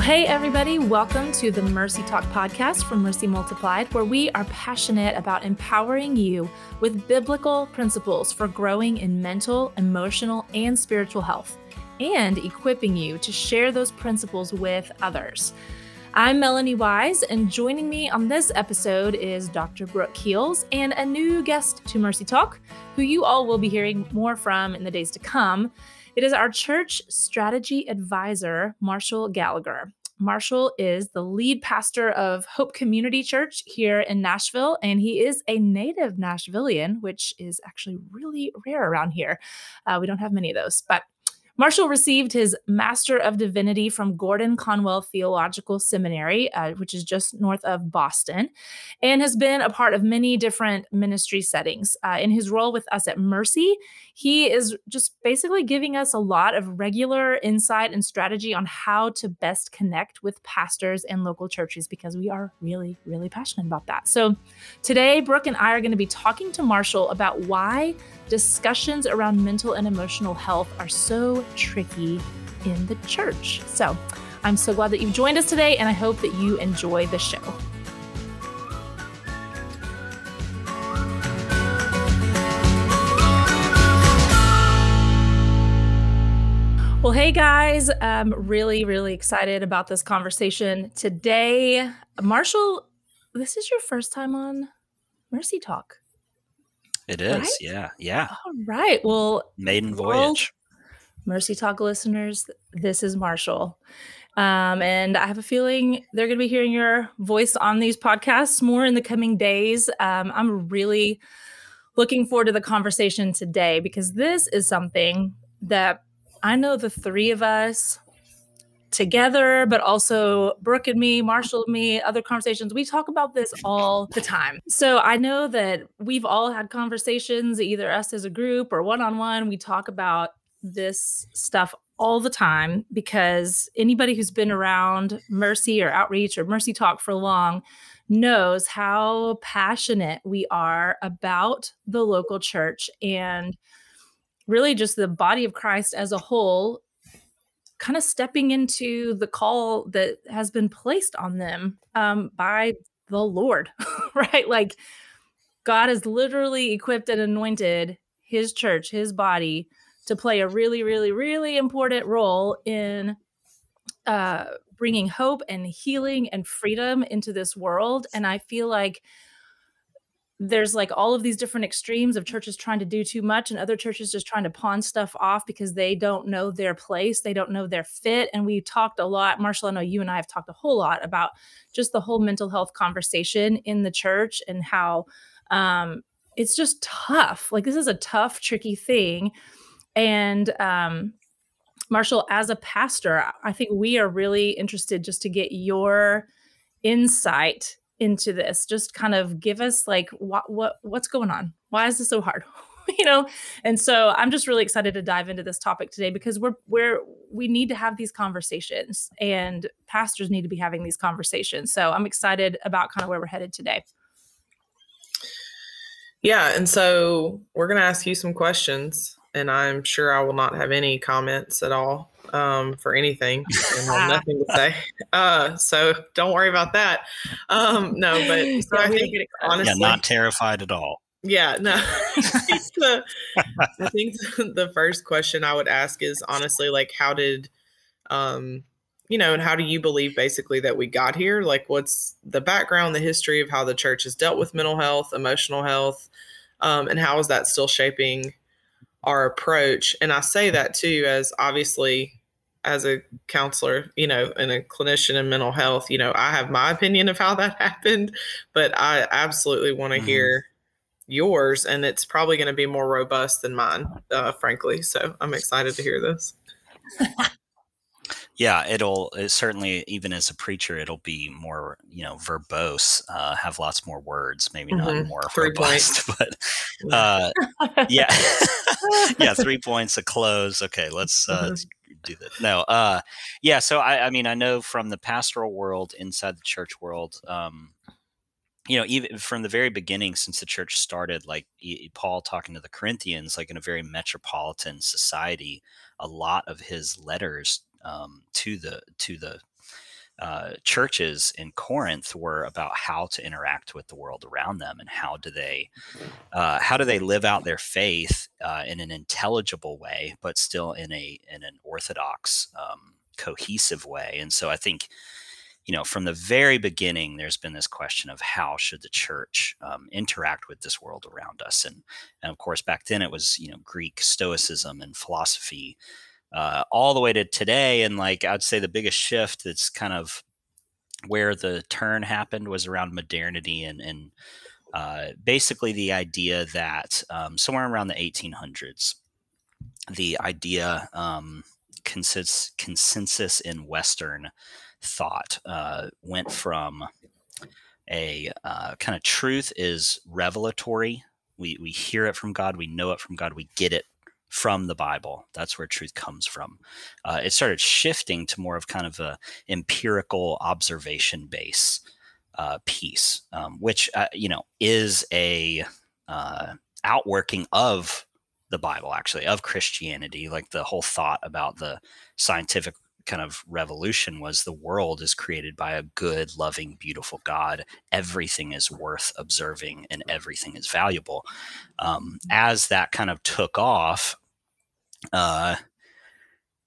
Hey, everybody, welcome to the Mercy Talk podcast from Mercy Multiplied, where we are passionate about empowering you with biblical principles for growing in mental, emotional, and spiritual health, and equipping you to share those principles with others. I'm Melanie Wise, and joining me on this episode is Dr. Brooke Keels and a new guest to Mercy Talk, who you all will be hearing more from in the days to come. It is our church strategy advisor, Marshall Gallagher. Marshall is the lead pastor of Hope Community Church here in Nashville, and he is a native Nashvilleian, which is actually really rare around here. Uh, we don't have many of those, but Marshall received his Master of Divinity from Gordon Conwell Theological Seminary, uh, which is just north of Boston, and has been a part of many different ministry settings. Uh, in his role with us at Mercy, he is just basically giving us a lot of regular insight and strategy on how to best connect with pastors and local churches because we are really, really passionate about that. So today, Brooke and I are going to be talking to Marshall about why discussions around mental and emotional health are so tricky in the church. So I'm so glad that you've joined us today, and I hope that you enjoy the show. Well, hey guys, I'm really, really excited about this conversation today. Marshall, this is your first time on Mercy Talk. It is, right? yeah, yeah. All right. Well, maiden voyage. Mercy Talk listeners, this is Marshall. Um, and I have a feeling they're going to be hearing your voice on these podcasts more in the coming days. Um, I'm really looking forward to the conversation today because this is something that I know the three of us together, but also Brooke and me, Marshall and me, other conversations. We talk about this all the time. So I know that we've all had conversations, either us as a group or one on one. We talk about this stuff all the time because anybody who's been around Mercy or Outreach or Mercy Talk for long knows how passionate we are about the local church and really just the body of Christ as a whole kind of stepping into the call that has been placed on them um, by the Lord, right? Like God has literally equipped and anointed his church, his body, to play a really, really, really important role in uh, bringing hope and healing and freedom into this world. And I feel like there's like all of these different extremes of churches trying to do too much and other churches just trying to pawn stuff off because they don't know their place, they don't know their fit. And we talked a lot, Marshall, I know you and I have talked a whole lot about just the whole mental health conversation in the church and how um, it's just tough. Like, this is a tough, tricky thing. And um, Marshall, as a pastor, I think we are really interested just to get your insight into this just kind of give us like what what what's going on? Why is this so hard? You know? And so i'm just really excited to dive into this topic today because we're we're we need to have these conversations and pastors need to be having these conversations. So i'm excited about kind of where we're headed today. Yeah and so we're going to ask you some questions and i'm sure i will not have any comments at all um, for anything and have nothing to say. Uh, so don't worry about that. Um, no, but so yeah, I think honestly, yeah, not terrified at all. Yeah, no. the, I think the first question I would ask is honestly like, how did, um, you know, and how do you believe basically that we got here? Like, what's the background, the history of how the church has dealt with mental health, emotional health, um, and how is that still shaping our approach? And I say that too, as obviously as a counselor, you know, and a clinician in mental health, you know, I have my opinion of how that happened, but I absolutely want to mm-hmm. hear yours, and it's probably going to be more robust than mine, uh, frankly. So I'm excited to hear this. yeah, it'll it certainly even as a preacher, it'll be more you know verbose, uh, have lots more words, maybe mm-hmm. not more three robust, points. but uh, yeah, yeah, three points, a close. Okay, let's uh, mm-hmm do this. No, uh, yeah. So I, I mean, I know from the pastoral world inside the church world, um, you know, even from the very beginning, since the church started, like Paul talking to the Corinthians, like in a very metropolitan society, a lot of his letters um, to the to the uh, churches in Corinth were about how to interact with the world around them and how do they uh, how do they live out their faith uh, in an intelligible way, but still in a in an orthodox, um, cohesive way. And so I think you know from the very beginning there's been this question of how should the church um, interact with this world around us and and of course back then it was you know greek stoicism and philosophy uh, all the way to today. And like I'd say the biggest shift that's kind of where the turn happened was around modernity and, and uh, basically the idea that um, somewhere around the 1800s, the idea um, consists, consensus in Western thought uh, went from a uh, kind of truth is revelatory. We, we hear it from God, we know it from God, we get it from the Bible. That's where truth comes from. Uh, it started shifting to more of kind of a empirical observation base uh, piece, um, which uh, you know is a uh, outworking of the Bible, actually, of Christianity. Like the whole thought about the scientific kind of revolution was the world is created by a good, loving, beautiful God. Everything is worth observing and everything is valuable. Um, as that kind of took off, uh,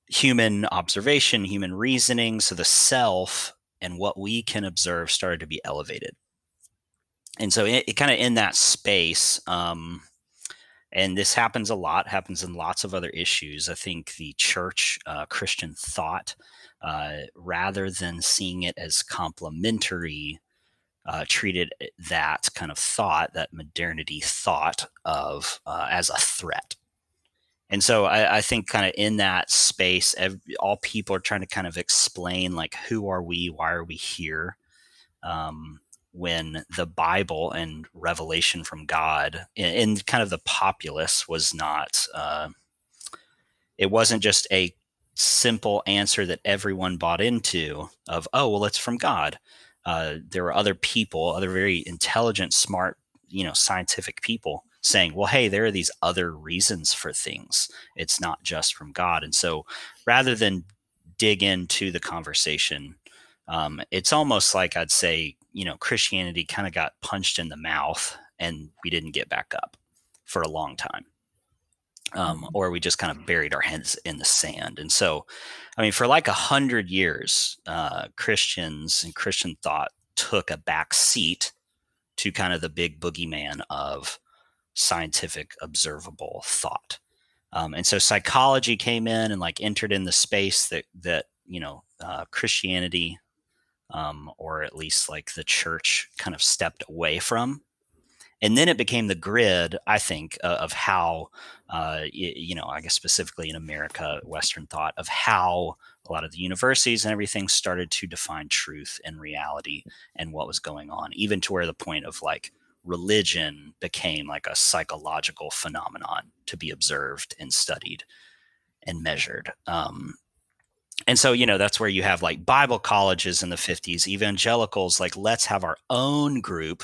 human observation, human reasoning, so the self and what we can observe started to be elevated. And so it, it kind of in that space, um, and this happens a lot happens in lots of other issues. I think the church uh, christian thought uh, rather than seeing it as complementary uh, treated that kind of thought that modernity thought of uh, as a threat. And so I, I think kind of in that space every, all people are trying to kind of explain like who are we? Why are we here? Um, when the Bible and revelation from God in, in kind of the populace was not, uh, it wasn't just a simple answer that everyone bought into of, oh, well, it's from God. Uh, there were other people, other very intelligent, smart, you know, scientific people saying, well, hey, there are these other reasons for things. It's not just from God. And so rather than dig into the conversation, um, it's almost like I'd say you know, Christianity kind of got punched in the mouth and we didn't get back up for a long time. Um, mm-hmm. or we just kind of buried our heads in the sand. And so, I mean, for like a hundred years, uh, Christians and Christian thought took a back seat to kind of the big boogeyman of scientific observable thought. Um, and so psychology came in and like entered in the space that that you know uh, Christianity um, or at least like the church kind of stepped away from. And then it became the grid, I think, uh, of how, uh, you, you know, I guess specifically in America, Western thought of how a lot of the universities and everything started to define truth and reality and what was going on, even to where the point of like religion became like a psychological phenomenon to be observed and studied and measured. Um, and so you know that's where you have like bible colleges in the 50s evangelicals like let's have our own group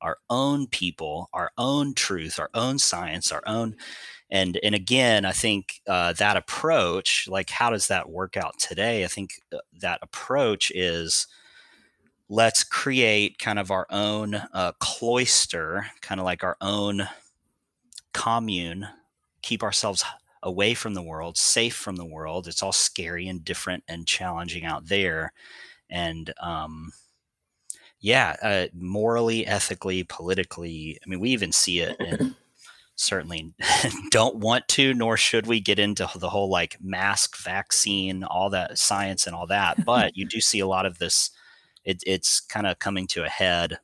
our own people our own truth our own science our own and and again i think uh, that approach like how does that work out today? I think uh, that approach is let's create kind of our own uh, cloister kind of like our own commune keep ourselves away from the world, safe from the world. It's all scary and different and challenging out there. And um, yeah, uh, morally, ethically, politically, I mean, we even see it and certainly don't want to, nor should we get into the whole like mask, vaccine, all that science and all that. But you do see a lot of this, it, it's kind of coming to a head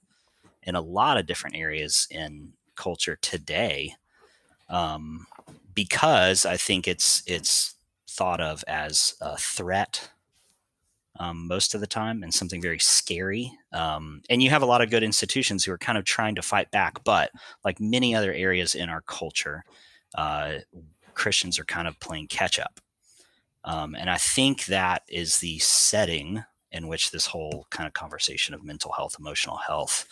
in a lot of different areas in culture today. Um, because I think it's it's thought of as a threat um, most of the time and something very scary. Um, and you have a lot of good institutions who are kind of trying to fight back, but like many other areas in our culture, uh, Christians are kind of playing catch up. Um, and I think that is the setting in which this whole kind of conversation of mental health, emotional health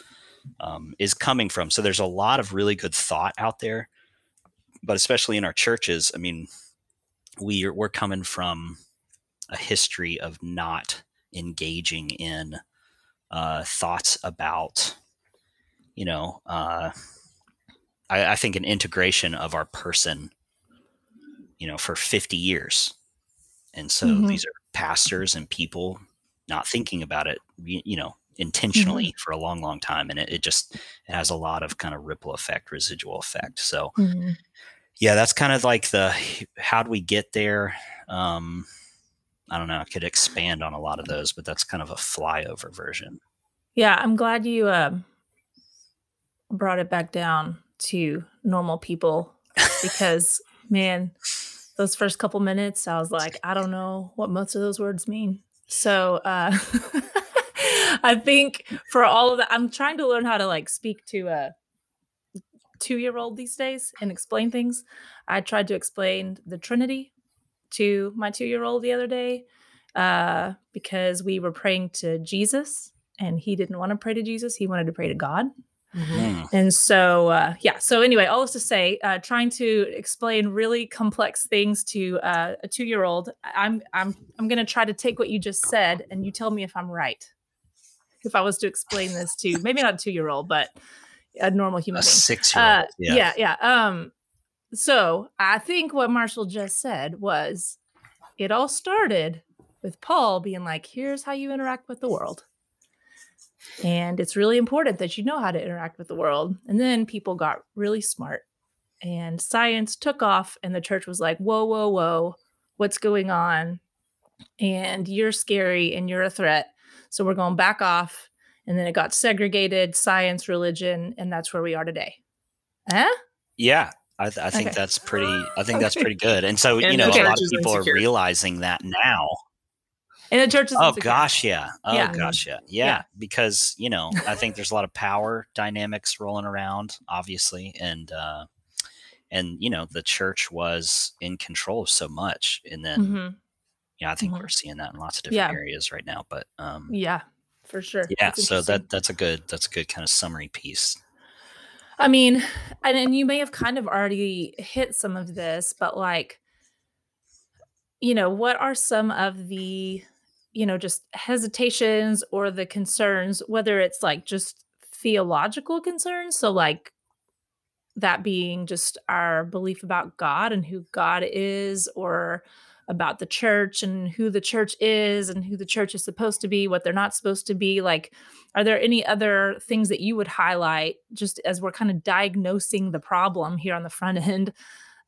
um, is coming from. So there's a lot of really good thought out there but especially in our churches, I mean, we are, we're coming from a history of not engaging in uh, thoughts about, you know, uh, I, I think an integration of our person, you know, for 50 years. And so mm-hmm. these are pastors and people not thinking about it, you know, intentionally mm-hmm. for a long, long time. And it, it, just it has a lot of kind of ripple effect, residual effect. So, mm-hmm. Yeah, that's kind of like the how do we get there? Um, I don't know. I could expand on a lot of those, but that's kind of a flyover version. Yeah, I'm glad you uh, brought it back down to normal people because, man, those first couple minutes, I was like, I don't know what most of those words mean. So uh, I think for all of that, I'm trying to learn how to like speak to a two year old these days and explain things. I tried to explain the Trinity to my two year old the other day uh, because we were praying to Jesus and he didn't want to pray to Jesus. He wanted to pray to God. Mm-hmm. And so, uh, yeah. So anyway, all this to say, uh, trying to explain really complex things to uh, a two-year-old. I'm I'm I'm going to try to take what you just said, and you tell me if I'm right. If I was to explain this to maybe not a two-year-old, but a normal human a being, six-year-old. Uh, yeah. yeah, yeah. Um, so I think what Marshall just said was, it all started with Paul being like, "Here's how you interact with the world." And it's really important that you know how to interact with the world. And then people got really smart and science took off, and the church was like, whoa, whoa, whoa, what's going on? And you're scary and you're a threat. So we're going back off. And then it got segregated science, religion, and that's where we are today. Huh? Yeah, I, th- I think okay. that's pretty. I think okay. that's pretty good. And so and you know, a lot of people are realizing that now. And the church is Oh gosh, yeah. Oh yeah. gosh, yeah. yeah. yeah. Because, you know, I think there's a lot of power dynamics rolling around, obviously. And uh and you know, the church was in control of so much. And then mm-hmm. yeah, I think mm-hmm. we're seeing that in lots of different yeah. areas right now. But um Yeah, for sure. Yeah, so that that's a good that's a good kind of summary piece. I mean, and, and you may have kind of already hit some of this, but like you know, what are some of the you know, just hesitations or the concerns, whether it's like just theological concerns. So, like that being just our belief about God and who God is, or about the church and who the church is and who the church is supposed to be, what they're not supposed to be. Like, are there any other things that you would highlight just as we're kind of diagnosing the problem here on the front end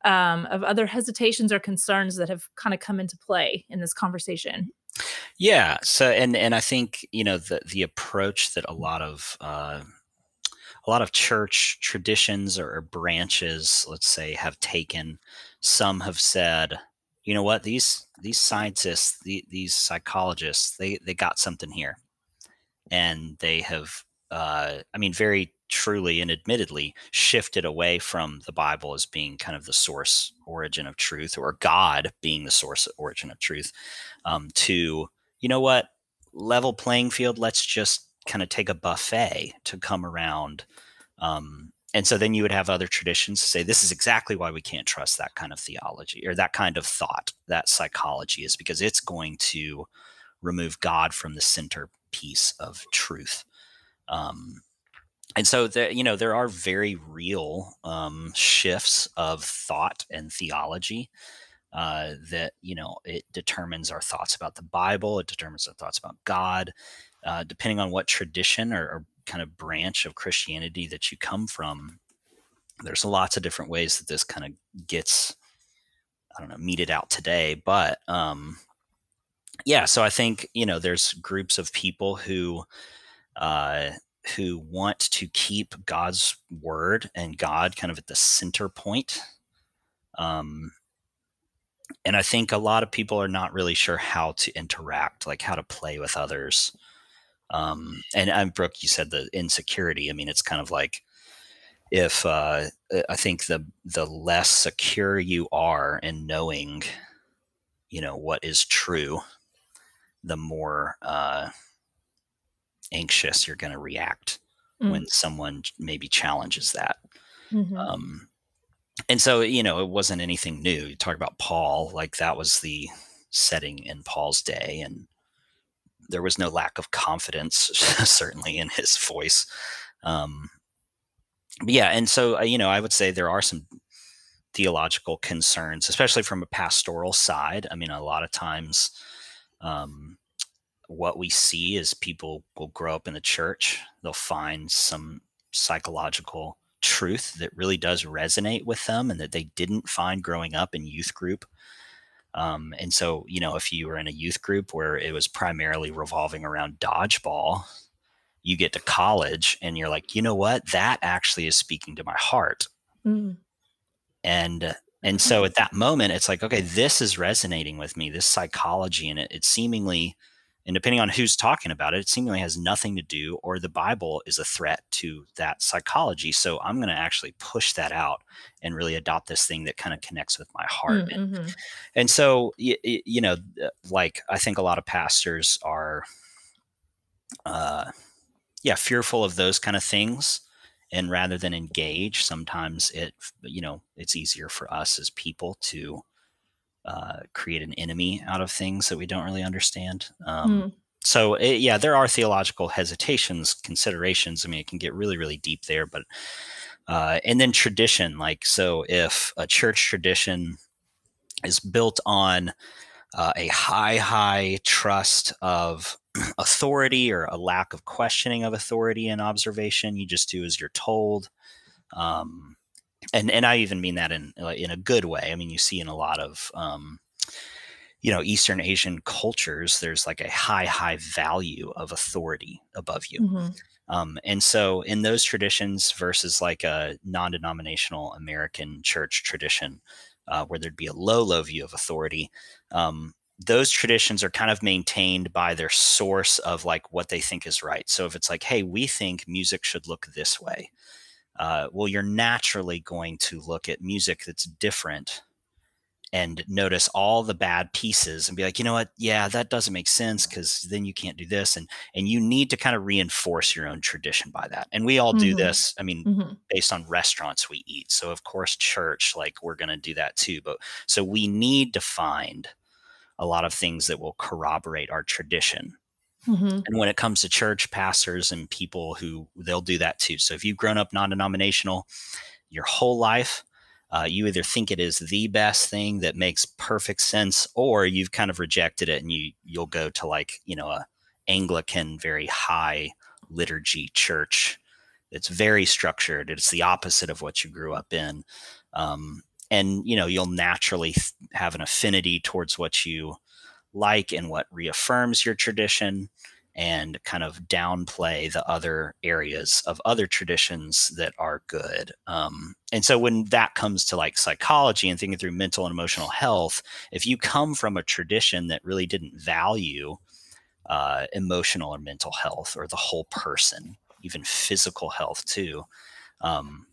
um, of other hesitations or concerns that have kind of come into play in this conversation? Yeah. So, and and I think you know the the approach that a lot of uh, a lot of church traditions or, or branches, let's say, have taken. Some have said, you know what, these these scientists, the, these psychologists, they they got something here, and they have, uh, I mean, very truly and admittedly shifted away from the Bible as being kind of the source origin of truth or God being the source origin of truth um, to, you know what, level playing field, let's just kind of take a buffet to come around. Um, and so then you would have other traditions say this is exactly why we can't trust that kind of theology or that kind of thought, that psychology is because it's going to remove God from the centerpiece of truth. Um, and so there you know there are very real um, shifts of thought and theology uh, that you know it determines our thoughts about the bible it determines our thoughts about god uh, depending on what tradition or, or, kind of branch of christianity that you come from there's lots of different ways that this kind of gets i don't know meted out today but um yeah so i think you know there's groups of people who uh who want to keep God's word and God kind of at the center point. Um, and I think a lot of people are not really sure how to interact, like how to play with others. Um, and, and Brooke, you said the insecurity. I mean, it's kind of like if uh, I think the the less secure you are in knowing, you know, what is true, the more uh, anxious you're going to react mm. when someone maybe challenges that. Mm-hmm. Um, and so, you know, it wasn't anything new. You talk about Paul, like that was the setting in Paul's day. And there was no lack of confidence, certainly in his voice. Um, yeah, and so uh, you know, I would say there are some theological concerns, especially from a pastoral side. I mean, a lot of times, um, what we see is people will grow up in the church, they'll find some psychological truth that really does resonate with them and that they didn't find growing up in youth group. Um, and so, you know, if you were in a youth group where it was primarily revolving around dodgeball, you get to college and you're like, you know what? That actually is speaking to my heart. Mm. And and so mm-hmm. at that moment, it's like, okay, this is resonating with me. This psychology and it, it seemingly and depending on who's talking about it, it seemingly has nothing to do, or the Bible is a threat to that psychology. So I'm going to actually push that out and really adopt this thing that kind of connects with my heart. Mm-hmm. And, and so, you, you know, uh, like I think a lot of pastors are, uh, yeah, fearful of those kind of things. And rather than engage, sometimes it, you know, it's easier for us as people to uh, create an enemy out of things that we don't really understand. Um, mm. So, it, yeah, there are theological hesitations, considerations. I mean, it can get really, really deep there, but uh, and then tradition, like so, if a church tradition is built on uh, a high, high trust of authority or a lack of questioning of authority and observation, you just do as you're told. Um, and and I even mean that in in a good way. I mean, you see in a lot of um, you know Eastern Asian cultures, there's like a high high value of authority above you. Mm-hmm. Um, and so, in those traditions versus like a non-denominational American church tradition, uh, where there'd be a low, low view of authority, um, those traditions are kind of maintained by their source of like what they think is right. So, if it's like, hey, we think music should look this way, uh, well, you're naturally going to look at music that's different and notice all the bad pieces and be like, you know what? Yeah, that doesn't make sense because then you can't do this. And and you need to kind of reinforce your own tradition by that. And we all mm-hmm. do this. I mean, mm-hmm. based on restaurants we eat. So of course, church, like we're gonna do that too. But so we need to find a lot of things that will corroborate our tradition Mm-hmm. And when it comes to church pastors and people who they'll do that too. So if you've grown up non denominational your whole life, uh, you either think it is the best thing that makes perfect sense, or you've kind of rejected it and you you'll go to like you know a Anglican, very high liturgy church. It's very structured. It's the opposite of what you grew up in, um, and you know you'll naturally have an affinity towards what you like and what reaffirms your tradition and kind of downplay the other areas of other traditions that are good. Um, and so when that comes to like psychology and thinking through mental and emotional health, if you come from a tradition that really didn't value uh, emotional or mental health or the whole person, even physical health too, um,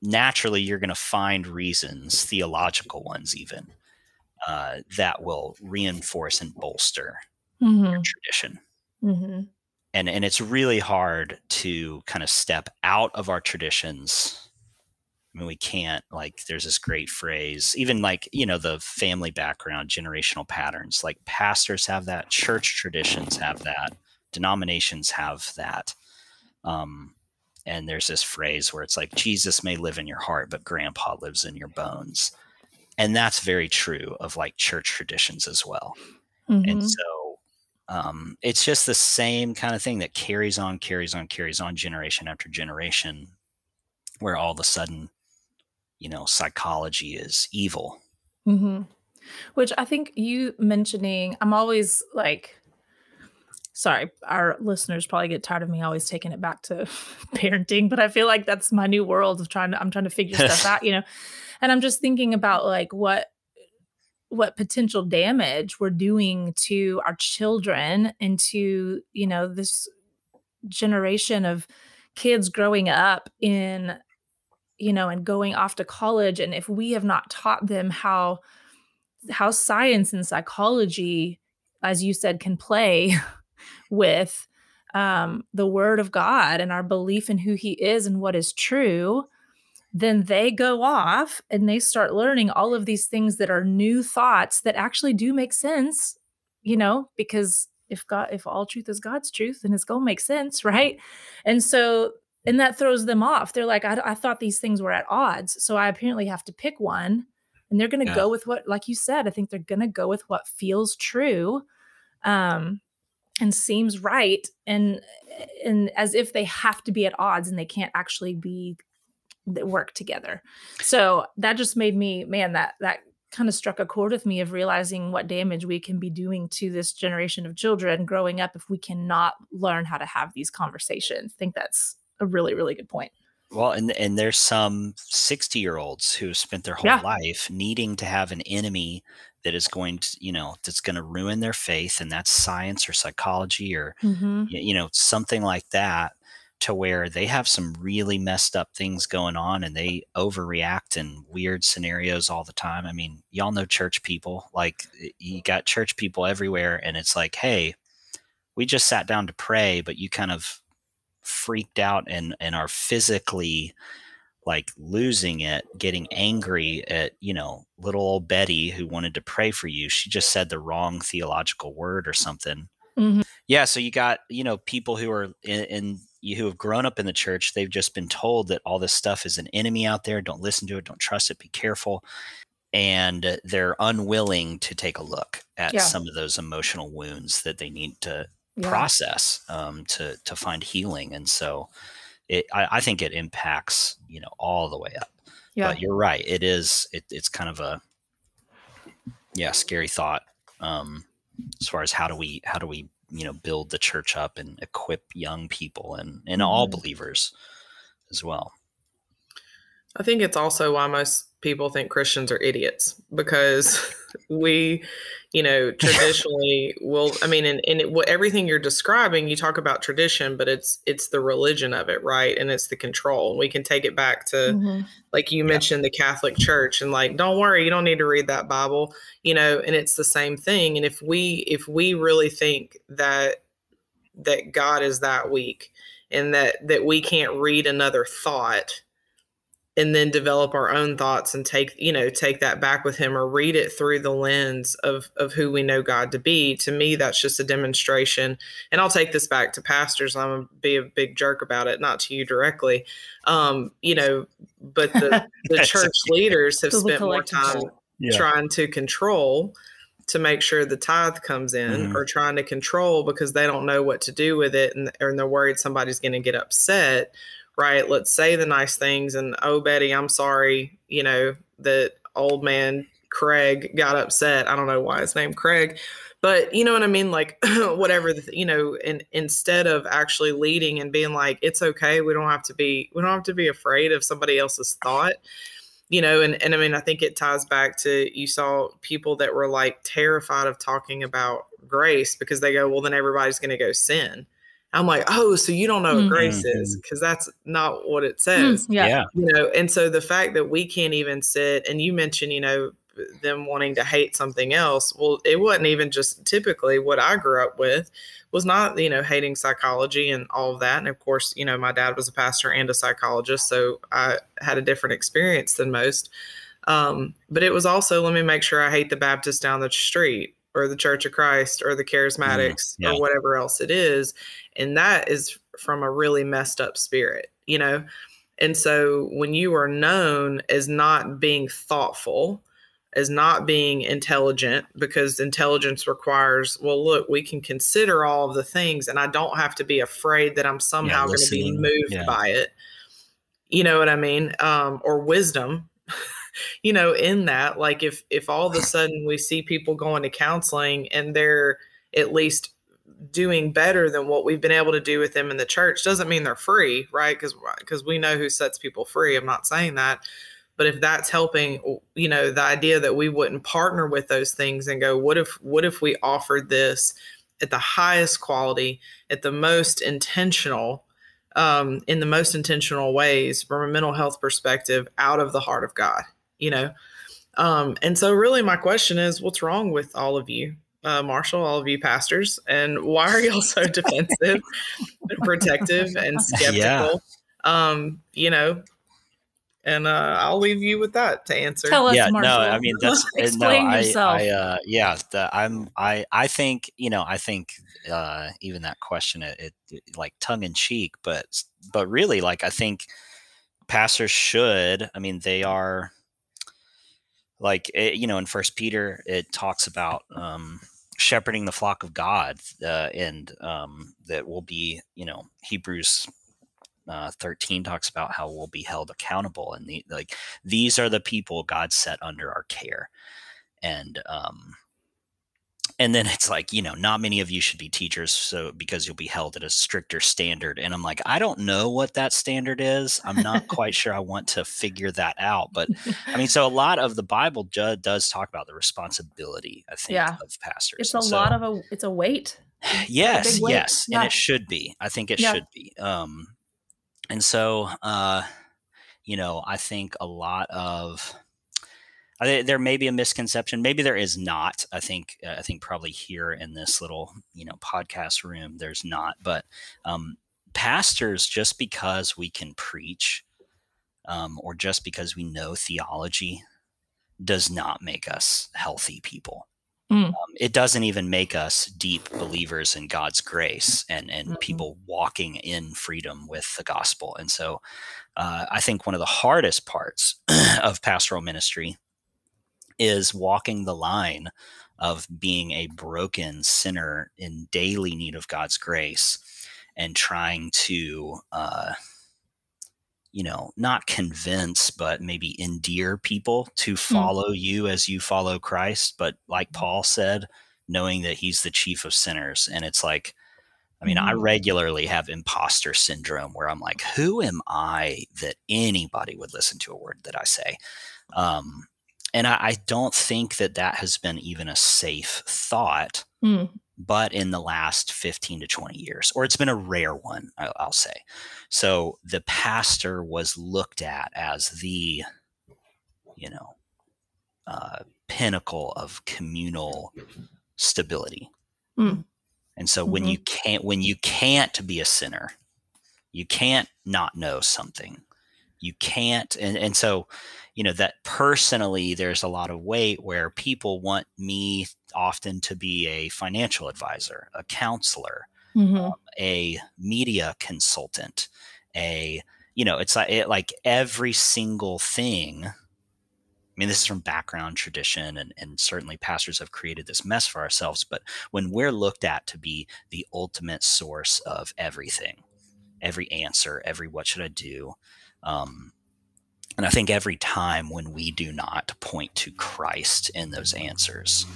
naturally you're going to find reasons, theological ones even, uh, that will reinforce and bolster mm-hmm. your tradition. Mm-hmm. And and it's really hard to kind of step out of our traditions. I mean, we can't like. There's this great phrase, even like you know the family background, generational patterns. Like pastors have that, church traditions have that, denominations have that. Um, and there's this phrase where it's like Jesus may live in your heart, but Grandpa lives in your bones and that's very true of like church traditions as well mm-hmm. and so um, it's just the same kind of thing that carries on carries on carries on generation after generation where all of a sudden you know psychology is evil mm-hmm. which i think you mentioning i'm always like sorry our listeners probably get tired of me always taking it back to parenting but i feel like that's my new world of trying to i'm trying to figure stuff out you know? And i'm just thinking about like what what potential damage we're doing to our children and to you know this generation of kids growing up in you know and going off to college. And if we have not taught them how how science and psychology as you said can play with um, the word of god and our belief in who he is and what is true then they go off and they start learning all of these things that are new thoughts that actually do make sense, you know, because if God, if all truth is God's truth, then it's gonna make sense, right? And so, and that throws them off. They're like, I, I thought these things were at odds, so I apparently have to pick one, and they're gonna yeah. go with what, like you said, I think they're gonna go with what feels true, um, and seems right, and and as if they have to be at odds, and they can't actually be work together. So that just made me, man, that that kind of struck a chord with me of realizing what damage we can be doing to this generation of children growing up if we cannot learn how to have these conversations. I think that's a really, really good point. Well, and and there's some 60 year olds who spent their whole yeah. life needing to have an enemy that is going to, you know, that's going to ruin their faith, and that's science or psychology or, mm-hmm. you know, something like that to where they have some really messed up things going on and they overreact in weird scenarios all the time. I mean, y'all know church people. Like you got church people everywhere and it's like, "Hey, we just sat down to pray, but you kind of freaked out and and are physically like losing it, getting angry at, you know, little old Betty who wanted to pray for you. She just said the wrong theological word or something. Mm-hmm. Yeah, so you got, you know, people who are in, in who have grown up in the church, they've just been told that all this stuff is an enemy out there. Don't listen to it. Don't trust it. Be careful. And they're unwilling to take a look at yeah. some of those emotional wounds that they need to yeah. process um, to to find healing. And so, it I, I, think it impacts you know all the way up. Yeah. But you're right. It is. It, it's kind of a yeah scary thought um, as far as how do we how do we you know build the church up and equip young people and and all mm-hmm. believers as well i think it's also why most people think christians are idiots because we you know traditionally will i mean and, and it, everything you're describing you talk about tradition but it's it's the religion of it right and it's the control we can take it back to mm-hmm. like you mentioned yeah. the catholic church and like don't worry you don't need to read that bible you know and it's the same thing and if we if we really think that that god is that weak and that that we can't read another thought and then develop our own thoughts and take you know take that back with him or read it through the lens of of who we know god to be. To me that's just a demonstration. And i'll take this back to pastors. I'm gonna be a big jerk about it not to you directly. Um you know but the the church leaders have spent more time yeah. trying to control to make sure the tithe comes in mm-hmm. or trying to control because they don't know what to do with it and, and they're worried somebody's going to get upset right? Let's say the nice things and oh Betty, I'm sorry, you know, that old man Craig got upset. I don't know why his name Craig, but you know what I mean? Like whatever, the, you know, and instead of actually leading and being like, it's okay. We don't have to be, we don't have to be afraid of somebody else's thought, you know? And, and I mean, I think it ties back to, you saw people that were like terrified of talking about grace because they go, well, then everybody's going to go sin I'm like, oh, so you don't know what mm-hmm. grace is because that's not what it mm, says. Mm, yeah. You know, and so the fact that we can't even sit and you mentioned, you know, them wanting to hate something else. Well, it wasn't even just typically what I grew up with was not, you know, hating psychology and all of that. And of course, you know, my dad was a pastor and a psychologist, so I had a different experience than most. Um, but it was also let me make sure I hate the Baptist down the street or the Church of Christ or the mm, Charismatics yeah. or whatever else it is. And that is from a really messed up spirit, you know? And so when you are known as not being thoughtful, as not being intelligent, because intelligence requires, well, look, we can consider all of the things and I don't have to be afraid that I'm somehow yeah, going to be moved yeah. by it. You know what I mean? Um, or wisdom you know, in that, like if if all of a sudden we see people going to counseling and they're at least doing better than what we've been able to do with them in the church doesn't mean they're free right? Because because we know who sets people free. I'm not saying that. But if that's helping you know the idea that we wouldn't partner with those things and go what if what if we offered this at the highest quality at the most intentional um, in the most intentional ways from a mental health perspective out of the heart of god you know um, and so really my question is what's wrong with all of you uh, marshall all of you pastors and why are y'all so defensive and protective and skeptical yeah. um, you know and uh, I'll leave you with that to answer. Tell us, yeah, Marshall. no, I mean that's explain no, yourself. I, I uh, yeah, the, I'm I I think you know I think uh, even that question it, it, it like tongue in cheek, but but really like I think pastors should. I mean they are like it, you know in First Peter it talks about um, shepherding the flock of God, uh, and um, that will be you know Hebrews uh, 13 talks about how we'll be held accountable and the, like these are the people god set under our care. And um and then it's like you know not many of you should be teachers so because you'll be held at a stricter standard and i'm like i don't know what that standard is i'm not quite sure i want to figure that out but i mean so a lot of the bible ju- does talk about the responsibility i think Yeah. of pastors it's a so- lot of a it's a weight. yes big weight. yes Yeah. and it should be i think it Yeah. should be um and so uh you know i think a lot of I there may be a misconception maybe there is not i think uh, i think probably here in this little you know podcast room there's not but um pastors just because we can preach um, or just because we know theology does not make us healthy people Mm. um, it doesn't even make us deep believers in God's grace and and Mhm. people walking in freedom with the gospel. And so, uh, I think one of the hardest parts of pastoral ministry is walking the line of being a broken sinner in daily need of God's grace and trying to. Uh, you know, not convince, but maybe endear people to follow you as you follow Christ. But like Paul said, knowing that he's the chief of sinners. And it's like, I mean, I Mhm. regularly have imposter syndrome where I'm like, who am I that anybody would listen to a word that I say? Um, and I, I don't think that that has been even a safe thought Mm. but in the last 15 to 20 years, or it's been a rare one, I- I'll say. So the pastor was looked at as the, you know, uh, pinnacle of communal stability. Mm. And so when you can't, when you can't be a sinner, you can't not know something. You can't, and, and so, you know, that personally, there's a lot of weight where people want me often to be a financial advisor, a counselor, Mhm. a media consultant, a you know, it's like it, like every single thing. I mean, this is from background tradition, and and certainly pastors have created this mess for ourselves. But when we're looked at to be the ultimate source of everything, every answer, every what should I do, um, and I think every time when we do not point to Christ in those answers,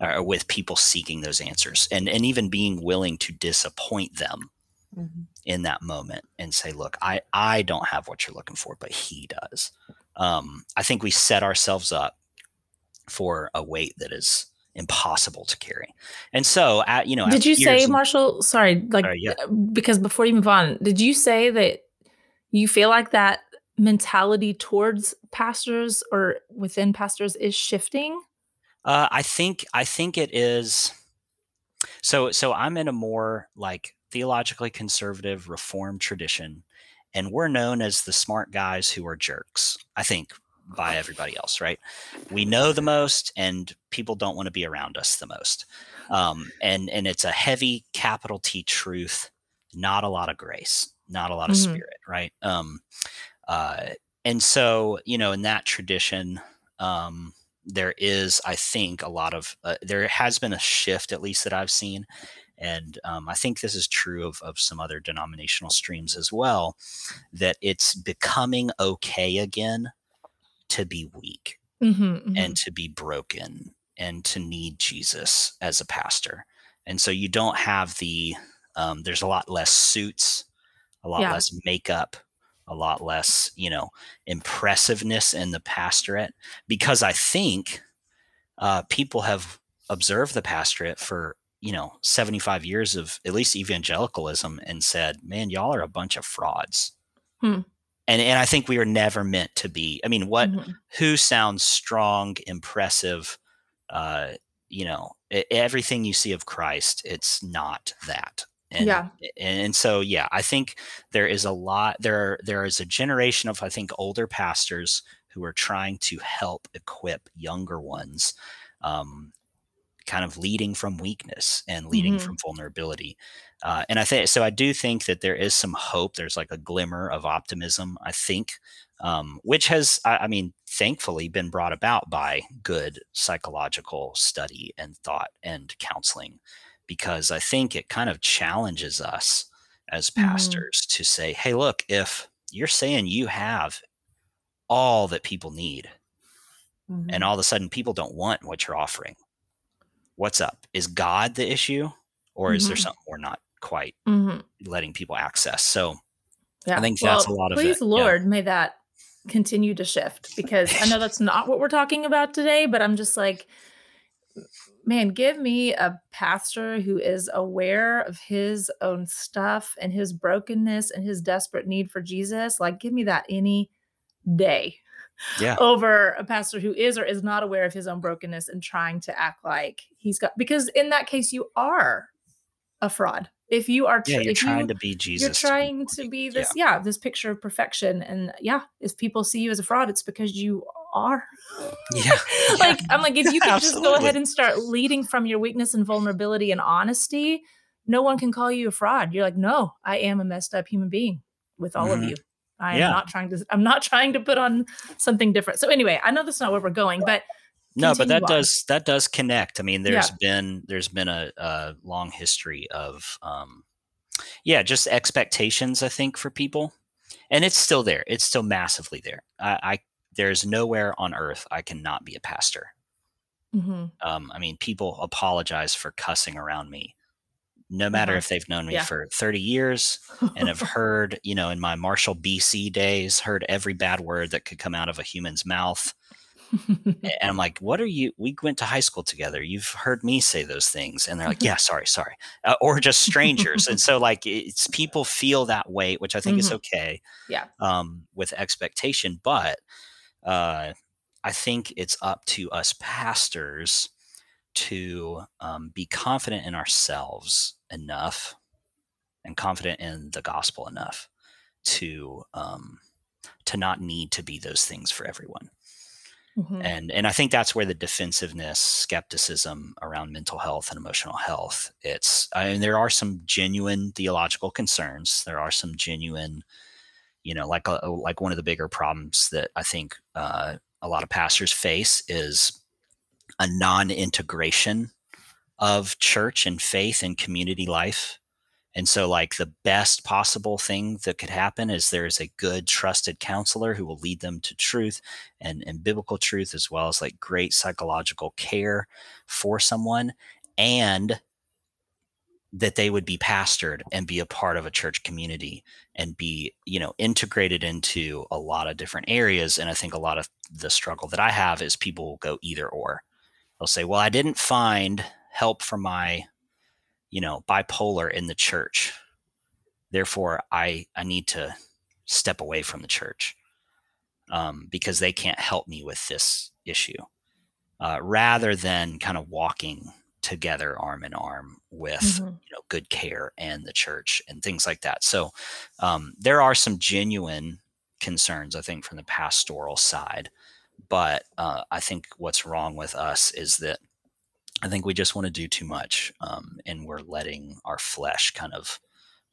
or with people seeking those answers, and and even being willing to disappoint them Mhm. in that moment and say, look, I, I don't have what you're looking for, but he does. Um, I think we set ourselves up for a weight that is impossible to carry. And so, at, you know, Did you say, Marshall? Sorry, like Sorry, yeah. uh, because before you move on, did you say that you feel like that mentality towards pastors or within pastors is shifting? Uh, I think I think it is. So so I'm in a more like theologically conservative reform tradition, and we're known as the smart guys who are jerks. I think by everybody else, right? We know the most, and people don't want to be around us the most. Um, and and it's a heavy capital T truth, not a lot of grace, not a lot of Mhm. spirit, right? Um, uh, and so you know, in that tradition, um, there is, I think, a lot of uh, there has been a shift, at least that I've seen, and um, I think this is true of of some other denominational streams as well. That it's becoming okay again to be weak Mm-hmm, and to be broken and to need Jesus as a pastor. And so you don't have the, um, there's a lot less suits, a lot Yeah. less makeup, a lot less, you know, impressiveness in the pastorate because I think uh, people have observed the pastorate for, you know, 75 years of at least evangelicalism and said, man, y'all are a bunch of frauds. Hmm. And, and I think we were never meant to be. I mean, what Mhm. who sounds strong, impressive, uh, you know, everything you see of Christ, it's not that. And, yeah. And so, yeah, I think there is a lot, there, there is a generation of, I think, older pastors who are trying to help equip younger ones, um, kind of leading from weakness and leading mm-hmm. from vulnerability. Uh, and I think so. I do think that there is some hope. There's like a glimmer of optimism. I think, um, which has, I, I, mean, thankfully, been brought about by good psychological study and thought and counseling, because I think it kind of challenges us as mm-hmm. pastors mm-hmm. to say, "Hey, look, if you're saying you have all that people need, mm-hmm. and all of a sudden people don't want what you're offering." What's up? Is God the issue? or is mm-hmm. there something we're not quite mm-hmm. letting people access. So yeah. I think that's a lot of please, it. Lord, yeah. may that continue to shift because I know that's not what we're talking about today, but I'm just like, man, give me a pastor who is aware of his own stuff and his brokenness and his desperate need for Jesus. Like, give me that any day. Yeah. Over a pastor who is or is not aware of his own brokenness and trying to act like he's got, because in that case, you are a fraud. If you are, tra- yeah, you're trying you, to be Jesus. You're trying to be this, yeah. yeah, this picture of perfection. And yeah, if people see you as a fraud, it's because you are. Yeah. like I'm like, if you can just go ahead and start leading from your weakness and vulnerability and honesty, no one can call you a fraud. You're like, no, I am a messed up human being with all mm-hmm. of you. I am yeah. not trying to. I'm not trying to put on something different. So anyway, I know that's not where we're going, but no but that on. does that does connect i mean there's yeah. been there's been a, a long history of um yeah just expectations i think for people and it's still there it's still massively there i, I there's nowhere on earth i cannot be a pastor mm-hmm. um, i mean people apologize for cussing around me no matter uh-huh. if they've known me yeah. for 30 years and have heard you know in my marshall bc days heard every bad word that could come out of a human's mouth and I'm like, what are you? We went to high school together. You've heard me say those things. And they're like, yeah, sorry, sorry. Uh, or just strangers. and so, like, it's people feel that weight, which I think mm-hmm. is okay. Yeah. Um, with expectation. But uh, I think it's up to us pastors to um, be confident in ourselves enough and confident in the gospel enough to um, to not need to be those things for everyone. Mm-hmm. And and I think that's where the defensiveness, skepticism around mental health and emotional health. It's I mean there are some genuine theological concerns. There are some genuine, you know, like a, uh, like one of the bigger problems that I think uh, a lot of pastors face is a non-integration of church and faith and community life. And so, like, the best possible thing that could happen is there is a good, trusted counselor who will lead them to truth and, and biblical truth, as well as like great psychological care for someone, and that they would be pastored and be a part of a church community and be, you know, integrated into a lot of different areas. And I think a lot of the struggle that I have is people will go either or. They'll say, well, I didn't find help for my you know, bipolar in the church. Therefore, I I need to step away from the church um, because they can't help me with this issue. Uh, rather than kind of walking together arm in arm with mm-hmm. you know good care and the church and things like that. So um, there are some genuine concerns I think from the pastoral side, but uh, I think what's wrong with us is that I think we just want to do too much, um, and we're letting our flesh kind of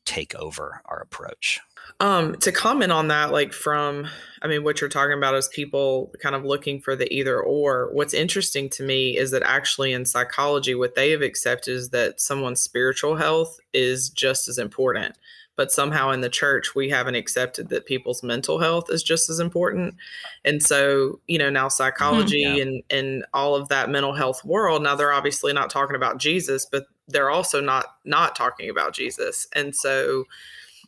take over our approach. Um, to comment on that, like from, I mean, what you're talking about is people kind of looking for the either or. What's interesting to me is that actually in psychology, what they have accepted is that someone's spiritual health is just as important but somehow in the church we haven't accepted that people's mental health is just as important and so you know now psychology mm-hmm, yeah. and and all of that mental health world now they're obviously not talking about jesus but they're also not not talking about jesus. And so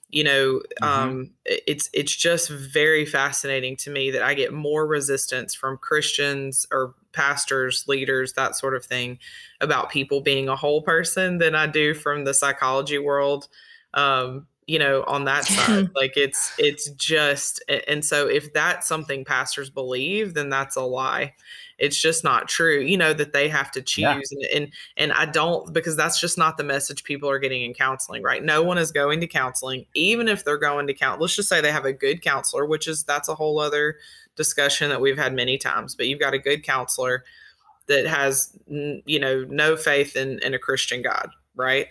you know mm-hmm. um it's it's just very fascinating to me that i get more resistance from christians or pastors leaders that sort of thing about people being a whole person than i do from the psychology world um you know on that side. Like it's it's just and so if that's something pastors believe then that's a lie it's just not true you know that they have to choose yeah. and, and and i don't because that's just not the message people are getting in counseling right? No one is going to counseling even if they're going to count let's just say they have a good counselor which is that's a whole other discussion that we've had many times but you've got a good counselor that has you know no faith in in a christian god right?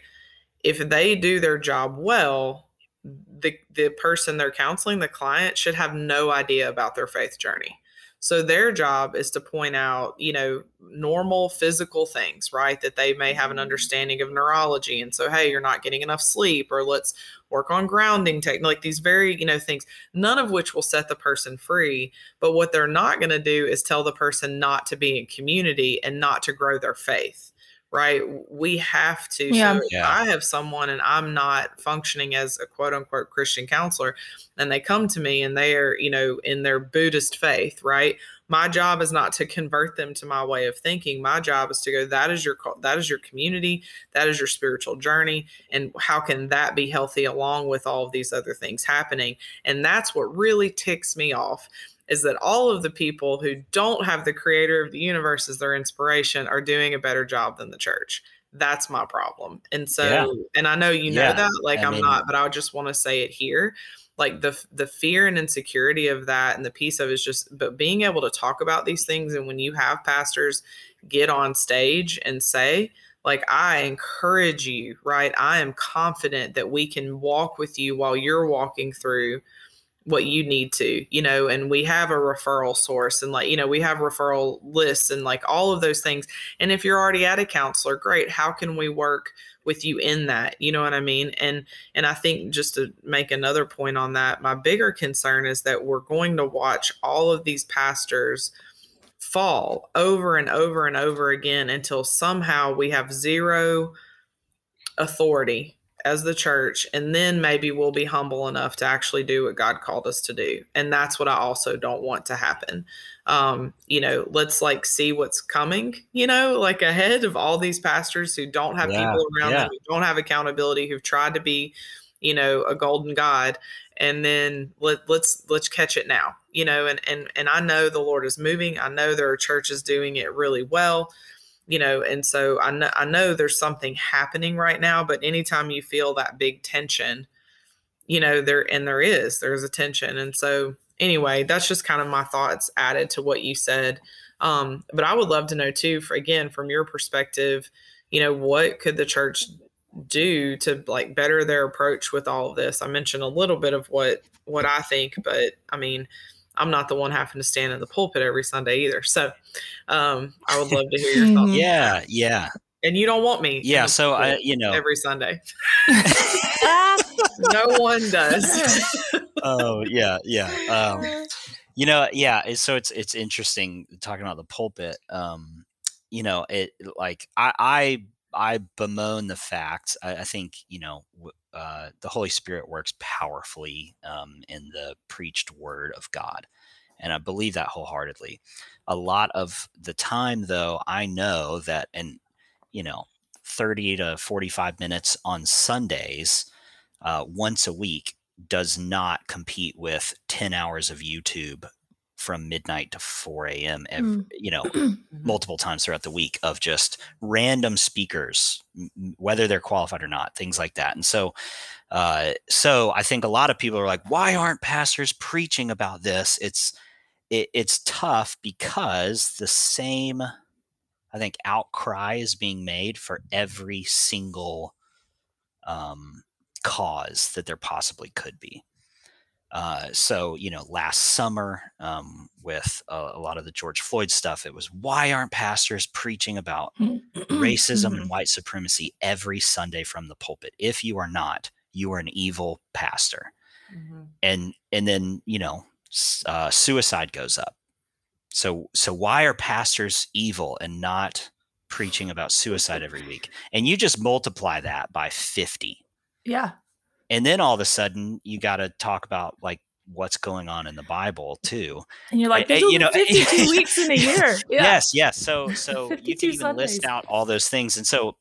If they do their job well the the person they're counseling the client should have no idea about their faith journey so their job is to point out, you know, normal physical things, right? That they may have an mm-hmm. understanding of neurology. And so, hey, you're not getting enough sleep, or let's work on grounding technique, like these very, you know, things, none of which will set the person free. But what they're not going to do is tell the person not to be in community and not to grow their faith right? We have to. Yeah. So yeah. I have someone and I'm not functioning as a quote unquote Christian counselor, and they come to me and they are, you know, in their Buddhist faith, right? My job is not to convert them to my way of thinking. My job is to go, that is your that is your community, that is your spiritual journey, and how can that be healthy along with all of these other things happening? And that's what really ticks me off is that all of the people who don't have the creator of the universe as their inspiration are doing a better job than the church. That's my problem. And so, yeah. and I know you know yeah. that, like I am not, but I just want to say it here. Like the the fear and insecurity of that and the piece of it is just but being able to talk about these things and when you have pastors get on stage and say, like I encourage you, right? I am confident that we can walk with you while you're walking through what you need to, you know, and we have a referral source and like, you know, we have referral lists and like all of those things. And if you're already at a counselor, great. How can we work with you in that? You know what I mean? And and I think just to make another point on that, my bigger concern is that we're going to watch all of these pastors fall over and over and over again until somehow we have zero authority as the church and then maybe we'll be humble enough to actually do what god called us to do. And that's what i also don't want to happen. Um you know let's like see what's coming you know like ahead of all these pastors who don't have yeah, people around yeah. them who don't have accountability who've tried to be you know a golden god. And then let, let's let's catch it now you know and and and i know the lord is moving. I know there are churches doing it really well you know and so I know I know there's something happening right now but anytime you feel that big tension you know there and there is there's a tension and so anyway that's just kind of my thoughts added to what you said um but I would love to know too for again from your perspective you know what could the church do to like better their approach with all of this? I mentioned a little bit of what what I think but I mean I'm not the one having to stand in the pulpit every Sunday either. So um, I would love to hear your thoughts. yeah, yeah. And you don't want me. Yeah. So I, you know, every Sunday. no one does. oh yeah, yeah. Um, you know, yeah. So it's it's interesting talking about the pulpit. Um, you know, it like I I I bemoan the fact. I, I think you know uh, the Holy Spirit works powerfully um, in the preached word of God. And I believe that wholeheartedly. A lot of the time, though, I know that, and, you know, 30 to 45 minutes on Sundays uh, once a week does not compete with 10 hours of YouTube from midnight to 4 a.m. Every, mm. you know mm-hmm. multiple times throughout the week of just random speakers whether they're qualified or not things like that and so uh, so i think a lot of people are like why aren't pastors preaching about this it's it, it's tough because the same i think outcry is being made for every single um, cause that there possibly could be uh, so, you know, last summer um, with a, a, lot of the George Floyd stuff, it was why aren't pastors preaching about racism and mm-hmm. white supremacy every Sunday from the pulpit? If you are not, you are an evil pastor. Mm-hmm. And and then you know, uh, suicide goes up. So so why are pastors evil and not preaching about suicide every week? And you just multiply that by fifty. Yeah and then all of a sudden you got to talk about like what's going on in the Bible too. And you're like, you know, 52 weeks in a year. Yeah. Yes, yes. So, so you can even Sundays. list out all those things. And so,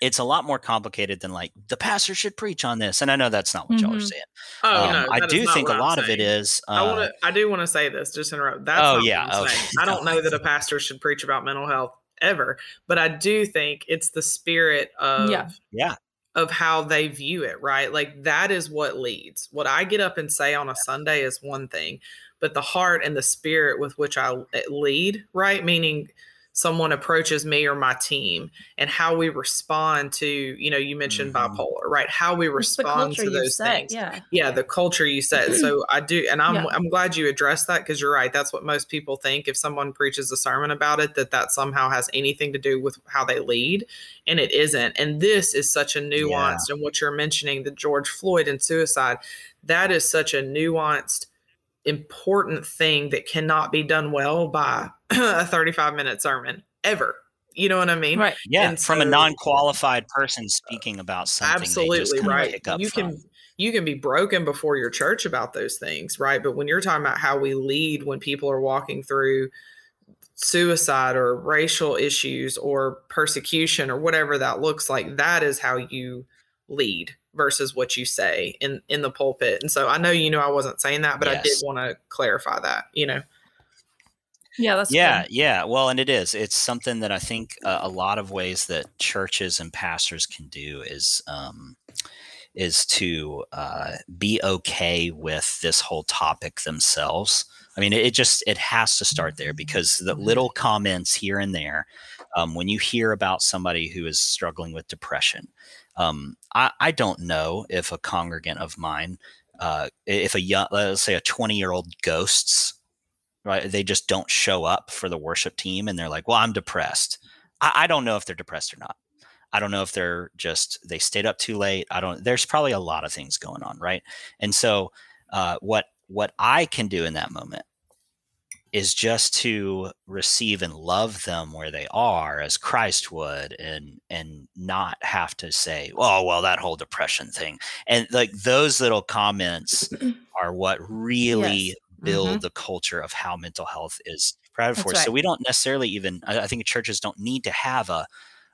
it's a lot more complicated than like the pastor should preach on this. And I know that's not what mm-hmm. y'all are mm-hmm. saying. Oh um, no, I do think a lot of it is. Uh, I want to. I do want to say this. Just interrupt. That's oh yeah. Okay. I don't know that a pastor should preach about mental health ever, but I do think it's the spirit of yeah. Yeah. Of how they view it, right? Like that is what leads. What I get up and say on a Sunday is one thing, but the heart and the spirit with which I eh, lead, right? Meaning someone approaches me or my team and how we respond to you know you mentioned mm-hmm. bipolar right how we respond to those set, things yeah yeah the culture you said so i do and i'm yeah. i'm glad you addressed that because you're right that's what most people think if someone preaches a sermon about it that that somehow has anything to do with how they lead and it isn't and this is such a nuanced yeah. and what you're mentioning the george floyd and suicide that is such a nuanced important thing that cannot be done well by a 35 minute sermon ever. You know what I mean? Right. Yeah. And from so, a non-qualified person speaking about something. Absolutely right. you from. can you can be broken before your church about those things, right? But when you're talking about how we lead when people are walking through suicide or racial issues or persecution or whatever that looks like, that is how you lead versus what you say in in the pulpit. And so I know you know I wasn't saying that, but yes. I did want to clarify that, you know. Yeah, that's yeah, good. yeah. Well, and it is. It's something that I think uh, a lot of ways that churches and pastors can do is um, is to uh, be okay with this whole topic themselves. I mean, it, just it has to start there because the little comments here and there, um, when you hear about somebody who is struggling with depression, um, I, I, don't know if a congregant of mine, uh, if a young, let's say a 20 year old ghosts, right? They just don't show up for the worship team and they're like, well, I'm depressed. I, I don't know if they're depressed or not. I don't know if they're just, they stayed up too late. I don't, there's probably a lot of things going on. Right. And so, uh, what, what I can do in that moment is just to receive and love them where they are as Christ would and and not have to say, "Oh, well, that whole depression thing." And like those little comments are what really yes. Build mm-hmm. the culture of how mental health is provided for. Right. So we don't necessarily even I, I think churches don't need to have a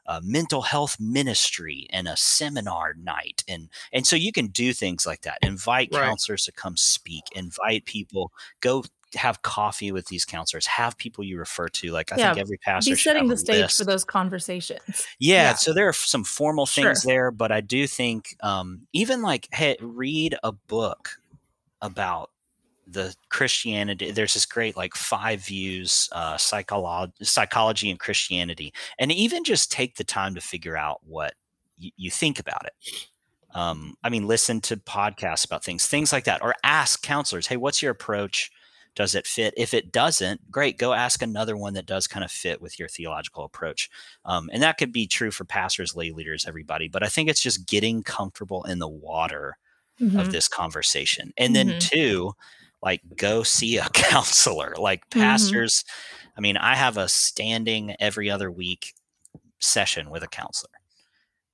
a mental health ministry and a seminar night and and so you can do things like that invite right. counselors to come speak invite people go have coffee with these counselors, have people you refer to. Like I yeah, think every pastor be setting the stage list. for those conversations. Yeah, yeah, so there are some formal things sure. there, but I do think um, even like hey, read a book about the Christianity. There's this great like five views, uh, psychology, psychology and Christianity, and even just take the time to figure out what y- you think about it. Um, I mean, listen to podcasts about things, things like that, or ask counselors, "Hey, what's your approach does it fit? If it doesn't, great, go ask another one that does kind of fit with your theological approach. Um, and that could be true for pastors, lay leaders, everybody. But I think it's just getting comfortable in the water mm-hmm. of this conversation. And mm-hmm. then, two, like go see a counselor. Like mm-hmm. pastors, mm-hmm. I mean, I have a standing every other week session with a counselor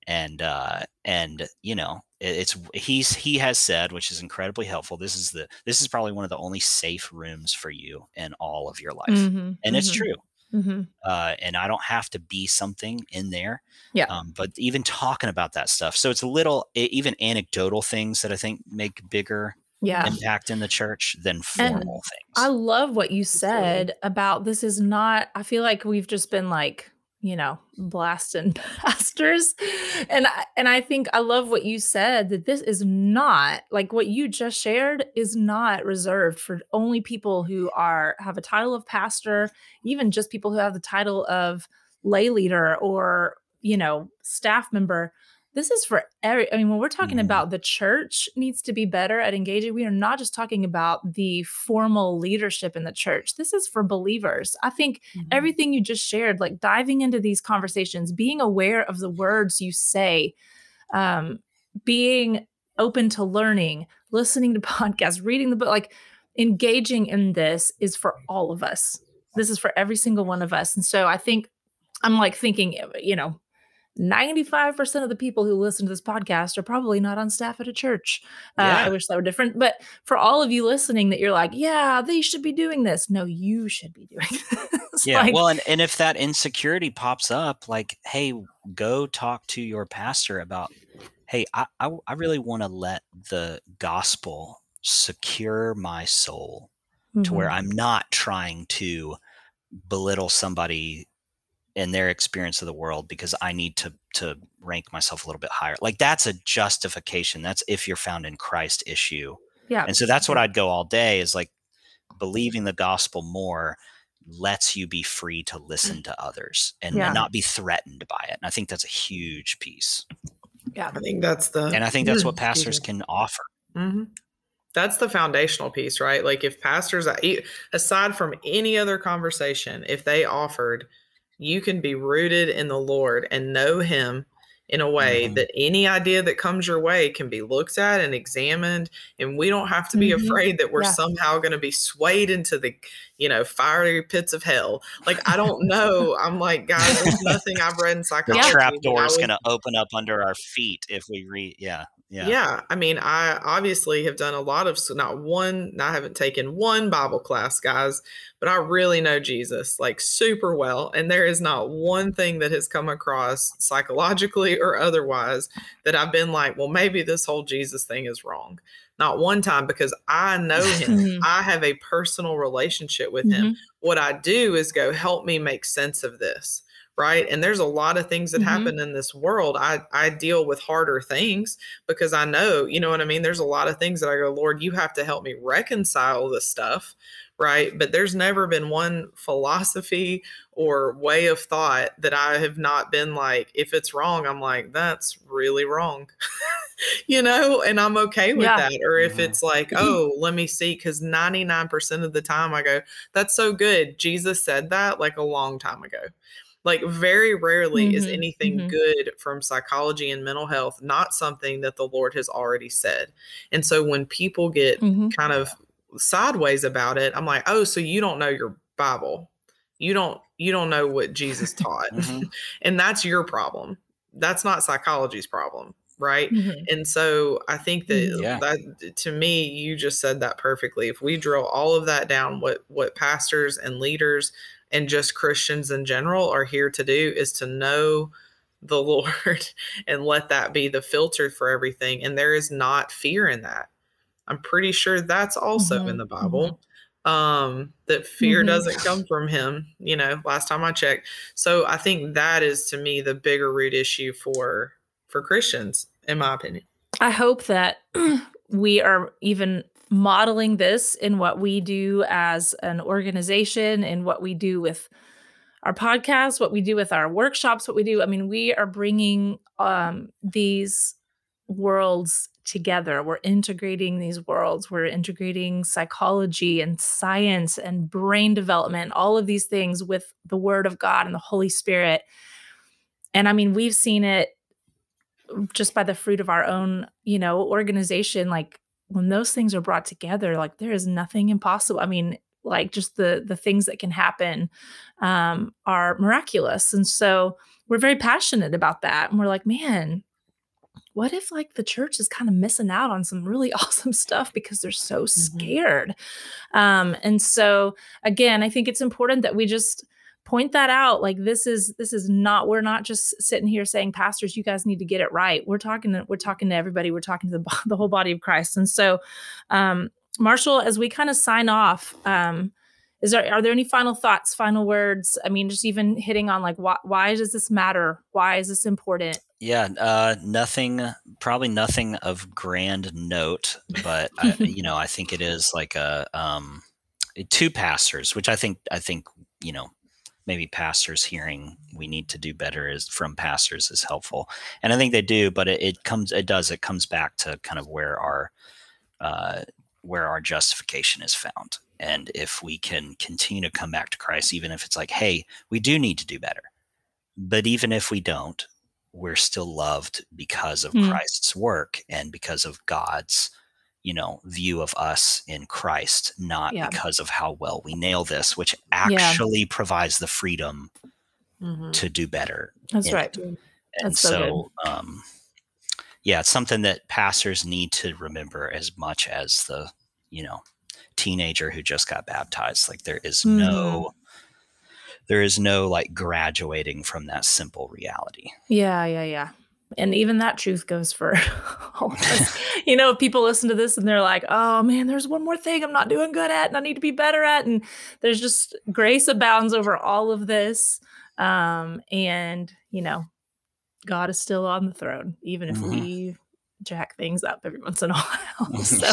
and uh and you know it's he's he has said which is incredibly helpful this is the this is probably one of the only safe rooms for you in all of your life mm-hmm, and mm-hmm. it's true mm-hmm. uh, and i don't have to be something in there yeah um, but even talking about that stuff so it's a little even anecdotal things that i think make bigger yeah. impact in the church than formal and things. I love what you said about this is not i feel like we've just been like you know blasting pastors. And I, and I think I love what you said that this is not like what you just shared is not reserved for only people who are have a title of pastor even just people who have the title of lay leader or you know staff member this is for every i mean when we're talking mm-hmm. about the church needs to be better at engaging we are not just talking about the formal leadership in the church this is for believers i think mm-hmm. everything you just shared like diving into these conversations being aware of the words you say um, being open to learning listening to podcasts reading the book like engaging in this is for all of us this is for every single one of us and so i think i'm like thinking you know 95% of the people who listen to this podcast are probably not on staff at a church. Uh, yeah. I wish that were different. But for all of you listening that you're like, yeah, they should be doing this. No, you should be doing this. Yeah. Like, well, and, and if that insecurity pops up, like, hey, go talk to your pastor about, hey, I, I, I really want to let the gospel secure my soul mm-hmm. to where mm-hmm. I'm not trying to belittle somebody in their experience of the world because I need to to rank myself a little bit higher. Like that's a justification. That's if you're found in Christ issue. Yeah. And so that's what I'd go all day is like believing the gospel more lets you be free to listen to others and, yeah. and not be threatened by it. And I think that's a huge piece. Yeah. I think that's the And I think that's what pastors can offer. Mm-hmm. That's the foundational piece, right? Like if pastors aside from any other conversation, if they offered you can be rooted in the Lord and know Him in a way mm-hmm. that any idea that comes your way can be looked at and examined and we don't have to be mm-hmm. afraid that we're yeah. somehow going to be swayed into the you know fiery pits of hell like i don't know i'm like guys there's nothing i've read in psychology the trap door is going to open up under our feet if we read yeah yeah. yeah. I mean, I obviously have done a lot of, not one, I haven't taken one Bible class, guys, but I really know Jesus like super well. And there is not one thing that has come across psychologically or otherwise that I've been like, well, maybe this whole Jesus thing is wrong. Not one time because I know him. I have a personal relationship with mm-hmm. him. What I do is go, help me make sense of this right? And there's a lot of things that mm-hmm. happen in this world. I i deal with harder things because i know you know what i mean? There's a lot of things that i go lord you have to help me reconcile this stuff right? But there's never been one philosophy or way of thought that i have not been like if it's wrong i'm like that's really wrong you know? And i'm okay with yeah. that. Or if yeah. it's like oh let me see because 99% of the time i go that's so good. Jesus said that like a long time ago like very rarely mm-hmm, is anything mm-hmm. good from psychology and mental health not something that the Lord has already said. And so when people get mm-hmm. kind of sideways about it, I'm like, "Oh, so you don't know your Bible. You don't you don't know what Jesus taught." Mm-hmm. and that's your problem. That's not psychology's problem right mm-hmm. and so i think that, mm-hmm. yeah. that to me you just said that perfectly if we drill all of that down what what pastors and leaders and just Christians in general are here to do is to know the Lord and let that be the filter for everything. And there is not fear in that. I'm pretty sure that's also mm-hmm. in the Bible. Mm-hmm. Um, that fear mm-hmm. doesn't come from him, you know, last time I checked. So I think that is to me the bigger root issue for for Christians, in my opinion. I hope that we are even modeling this in what we do as an organization in what we do with our podcast, what we do with our workshops, what we do. I mean, we are bringing um, these worlds together. We're integrating these worlds. We're integrating psychology and science and brain development, all of these things with the Word of God and the Holy Spirit. And I mean, we've seen it just by the fruit of our own, you know, organization. Like when those things are brought together like there is nothing impossible i mean like just the the things that can happen um, are miraculous and so we're very passionate about that and we're like man what if like the church is kind of missing out on some really awesome stuff because they're so mm-hmm. scared mm-hmm. um, and so again i think it's important that we just point that out like this is this is not we're not just sitting here saying pastors you guys need to get it right. We're talking to we're talking to everybody. We're talking to the, the whole body of christ. And so um marshall as we kind of sign off um is there are there any final thoughts final words? I mean just even hitting on like why why does this matter? Why is this important? Yeah uh nothing probably nothing of grand note but I, you know i think it is like a um two pastors which i think i think you know maybe pastors hearing we need to do better is from pastors is helpful and i think they do but it, it comes it does it comes back to kind of where our uh, where our justification is found and if we can continue to come back to christ even if it's like hey we do need to do better but even if we don't we're still loved because of mm. christ's work and because of god's you know view of us in Christ, not yeah. because of how well we nail this, which actually yeah. provides the freedom mm-hmm. to do better. That's right. It. and so, so um, yeah, it's something that pastors need to remember as much as the you know teenager who just got baptized. Like there is mm. no there is no like graduating from that simple reality. Yeah, yeah, yeah. And even that truth goes for all of us. you know, if people listen to this and they're like, oh man, there's one more thing I'm not doing good at and I need to be better at. And there's just grace abounds over all of this. Um, and, you know, God is still on the throne, even if mm-hmm. we jack things up every once in a while. so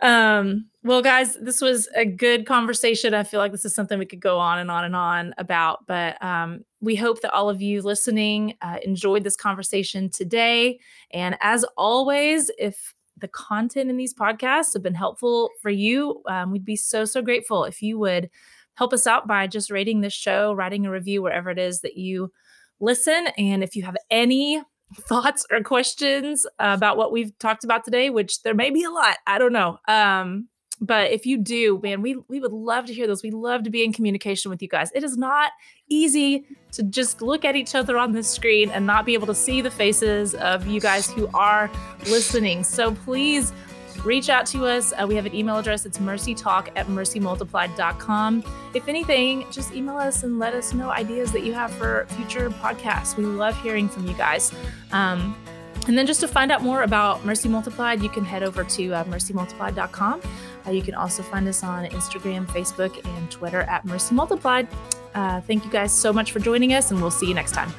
um, well, guys, this was a good conversation. I feel like this is something we could go on and on and on about, but um, we hope that all of you listening uh, enjoyed this conversation today. And as always, if the content in these podcasts have been helpful for you, um, we'd be so, so grateful if you would help us out by just rating this show, writing a review wherever it is that you listen. And if you have any thoughts or questions about what we've talked about today, which there may be a lot, I don't know. Um, but if you do, man, we we would love to hear those. We love to be in communication with you guys. It is not easy to just look at each other on this screen and not be able to see the faces of you guys who are listening. So please reach out to us. Uh, we have an email address. It's mercytalk at mercymultiplied.com. If anything, just email us and let us know ideas that you have for future podcasts. We love hearing from you guys. Um, and then just to find out more about Mercy Multiplied, you can head over to uh, mercymultiplied.com. Uh, you can also find us on Instagram, Facebook, and Twitter at Mercy Multiplied. Uh, thank you guys so much for joining us, and we'll see you next time.